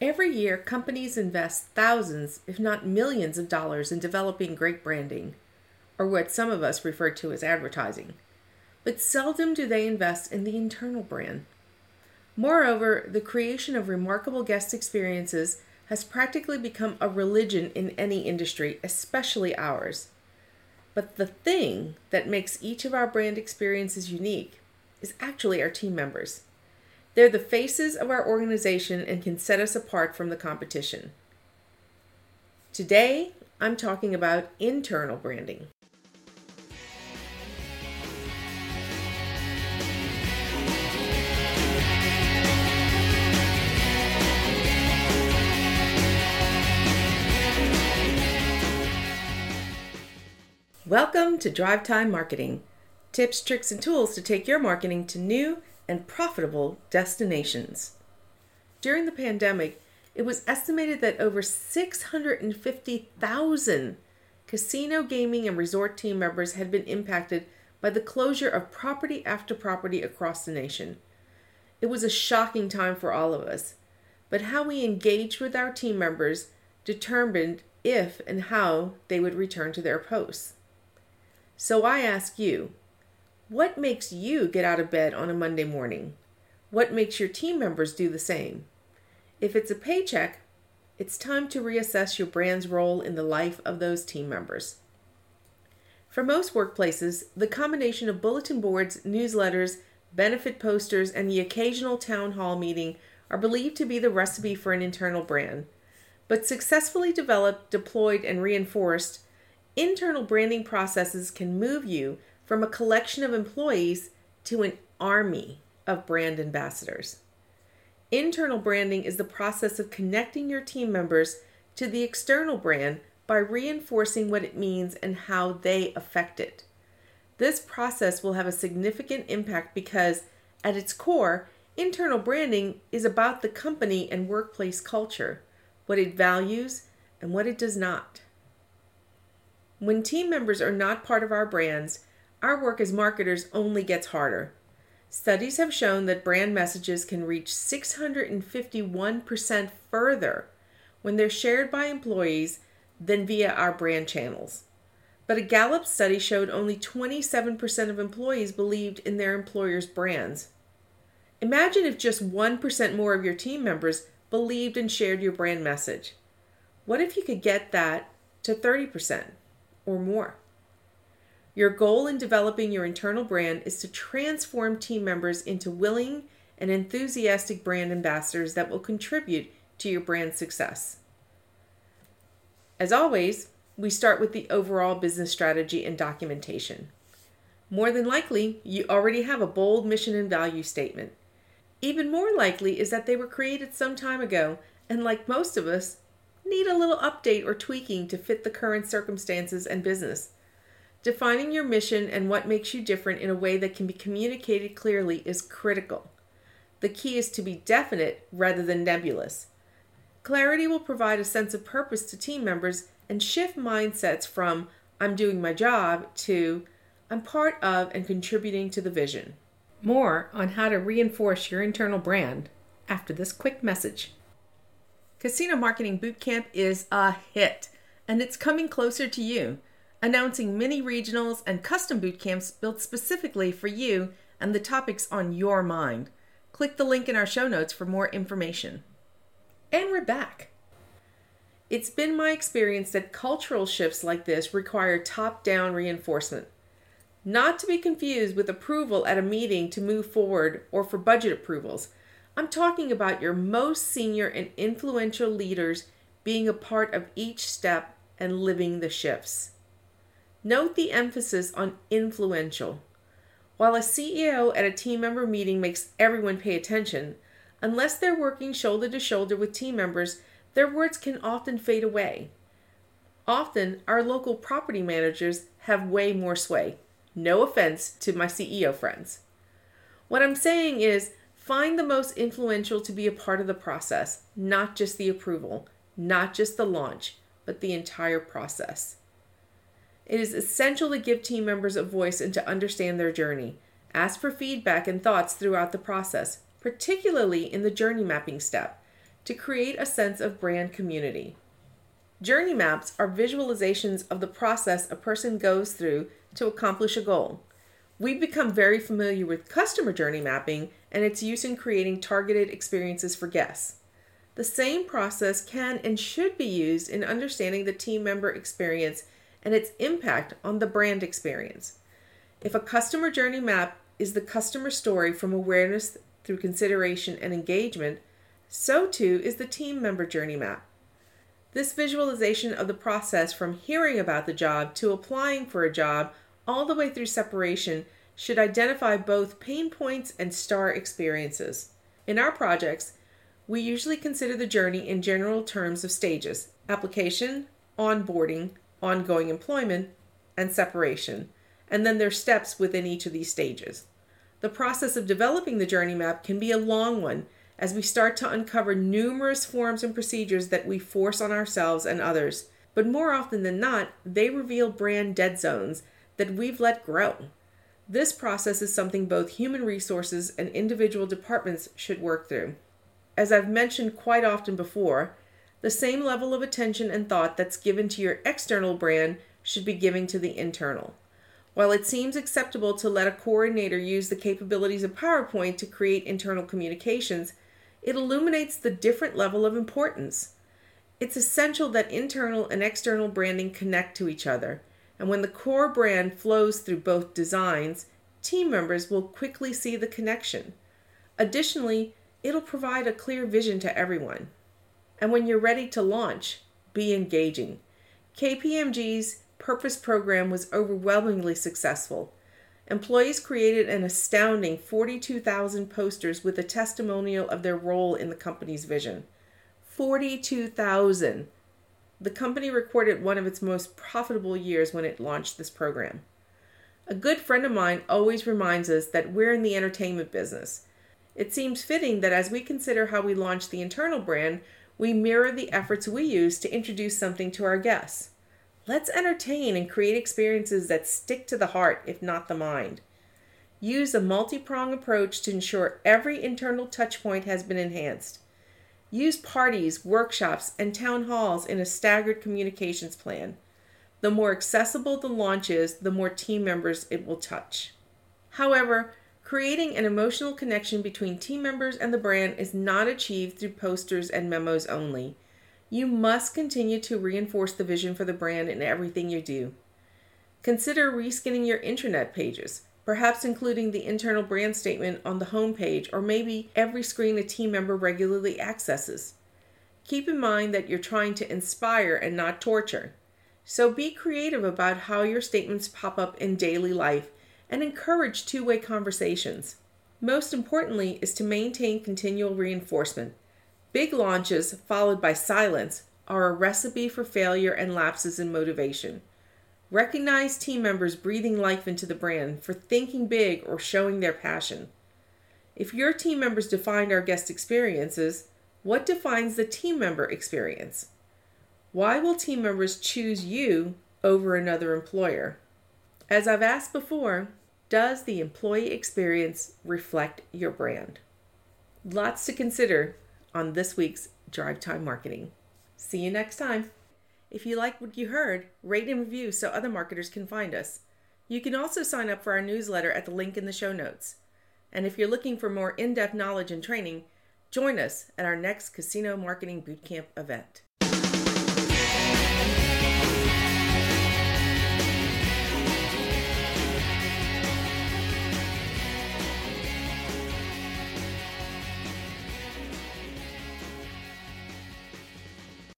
Every year, companies invest thousands, if not millions, of dollars in developing great branding, or what some of us refer to as advertising. But seldom do they invest in the internal brand. Moreover, the creation of remarkable guest experiences has practically become a religion in any industry, especially ours. But the thing that makes each of our brand experiences unique is actually our team members. They're the faces of our organization and can set us apart from the competition. Today, I'm talking about internal branding. Welcome to Drive Time Marketing tips, tricks, and tools to take your marketing to new and profitable destinations. During the pandemic, it was estimated that over 650,000 casino, gaming, and resort team members had been impacted by the closure of property after property across the nation. It was a shocking time for all of us, but how we engaged with our team members determined if and how they would return to their posts. So I ask you, what makes you get out of bed on a Monday morning? What makes your team members do the same? If it's a paycheck, it's time to reassess your brand's role in the life of those team members. For most workplaces, the combination of bulletin boards, newsletters, benefit posters, and the occasional town hall meeting are believed to be the recipe for an internal brand. But successfully developed, deployed, and reinforced, Internal branding processes can move you from a collection of employees to an army of brand ambassadors. Internal branding is the process of connecting your team members to the external brand by reinforcing what it means and how they affect it. This process will have a significant impact because, at its core, internal branding is about the company and workplace culture, what it values and what it does not. When team members are not part of our brands, our work as marketers only gets harder. Studies have shown that brand messages can reach 651% further when they're shared by employees than via our brand channels. But a Gallup study showed only 27% of employees believed in their employer's brands. Imagine if just 1% more of your team members believed and shared your brand message. What if you could get that to 30%? or more. Your goal in developing your internal brand is to transform team members into willing and enthusiastic brand ambassadors that will contribute to your brand's success. As always, we start with the overall business strategy and documentation. More than likely, you already have a bold mission and value statement. Even more likely is that they were created some time ago and, like most of us, need a little update or tweaking to fit the current circumstances and business. Defining your mission and what makes you different in a way that can be communicated clearly is critical. The key is to be definite rather than nebulous. Clarity will provide a sense of purpose to team members and shift mindsets from I'm doing my job to I'm part of and contributing to the vision. More on how to reinforce your internal brand after this quick message. Casino Marketing Bootcamp is a hit, and it's coming closer to you, announcing mini regionals and custom boot camps built specifically for you and the topics on your mind. Click the link in our show notes for more information. And we're back. It's been my experience that cultural shifts like this require top down reinforcement. Not to be confused with approval at a meeting to move forward or for budget approvals. I'm talking about your most senior and influential leaders being a part of each step and living the shifts. Note the emphasis on influential. While a CEO at a team member meeting makes everyone pay attention, unless they're working shoulder to shoulder with team members, their words can often fade away. Often, our local property managers have way more sway. No offense to my CEO friends. What I'm saying is, Find the most influential to be a part of the process, not just the approval, not just the launch, but the entire process. It is essential to give team members a voice and to understand their journey. Ask for feedback and thoughts throughout the process, particularly in the journey mapping step. to create a sense of brand community. Journey maps are visualizations of the process a person goes through to accomplish a goal. We've become very familiar with customer journey mapping and its use in creating targeted experiences for guests. The same process can and should be used in understanding the team member experience and its impact on the brand experience. If a customer journey map is the customer story from awareness through consideration and engagement, so too is the team member journey map. This visualization of the process from hearing about the job to applying for a job all the way through separation should identify both pain points and star experiences. In our projects, we usually consider the journey in general terms of stages application, onboarding, ongoing employment, and separation, and then there's steps within each of these stages. The process of developing the journey map can be a long one as we start to uncover numerous forms and procedures that we force on ourselves and others, but more often than not, they reveal brand dead zones that we've let grow. This process is something both human resources and individual departments should work through. As I've mentioned quite often before, the same level of attention and thought that's given to your external brand should be given to the internal. While it seems acceptable to let a coordinator use the capabilities of PowerPoint to create internal communications, it illuminates the different level of importance. It's essential that internal and external branding connect to each other and when the core brand flows through both designs, team members will quickly see the connection. Additionally, it'll provide a clear vision to everyone. And when you're ready to launch, be engaging. KPMG's Purpose program was overwhelmingly successful. Employees created an astounding 42,000 posters with a testimonial of their role in the company's vision. 42,000! The company recorded one of its most profitable years when it launched this program. A good friend of mine always reminds us that we're in the entertainment business. It seems fitting that as we consider how we launch the internal brand, we mirror the efforts we use to introduce something to our guests. Let's entertain and create experiences that stick to the heart, if not the mind. Use a multi pronged approach to ensure every internal touchpoint has been enhanced. Use parties, workshops, and town halls in a staggered communications plan. The more accessible the launch is, the more team members it will touch. However, creating an emotional connection between team members and the brand is not achieved through posters and memos only. You must continue to reinforce the vision for the brand in everything you do. Consider reskinning your intranet pages perhaps including the internal brand statement on the home page or maybe every screen a team member regularly accesses. Keep in mind that you're trying to inspire and not torture. So be creative about how your statements pop up in daily life and encourage two way conversations. Most importantly, is to maintain continual reinforcement. Big launches, followed by silence, are a recipe for failure and lapses in motivation. Recognize team members breathing life into the brand for thinking big or showing their passion. If your team members defined our guest experiences, what defines the team member experience? Why will team members choose you over another employer? As I've asked before, does the employee experience reflect your brand? Lots to consider on this week's Drive Time Marketing. See you next time. If you like what you heard, rate and review so other marketers can find us. You can also sign up for our newsletter at the link in the show notes. And if you're looking for more in depth knowledge and training, join us at our next Casino Marketing Bootcamp event.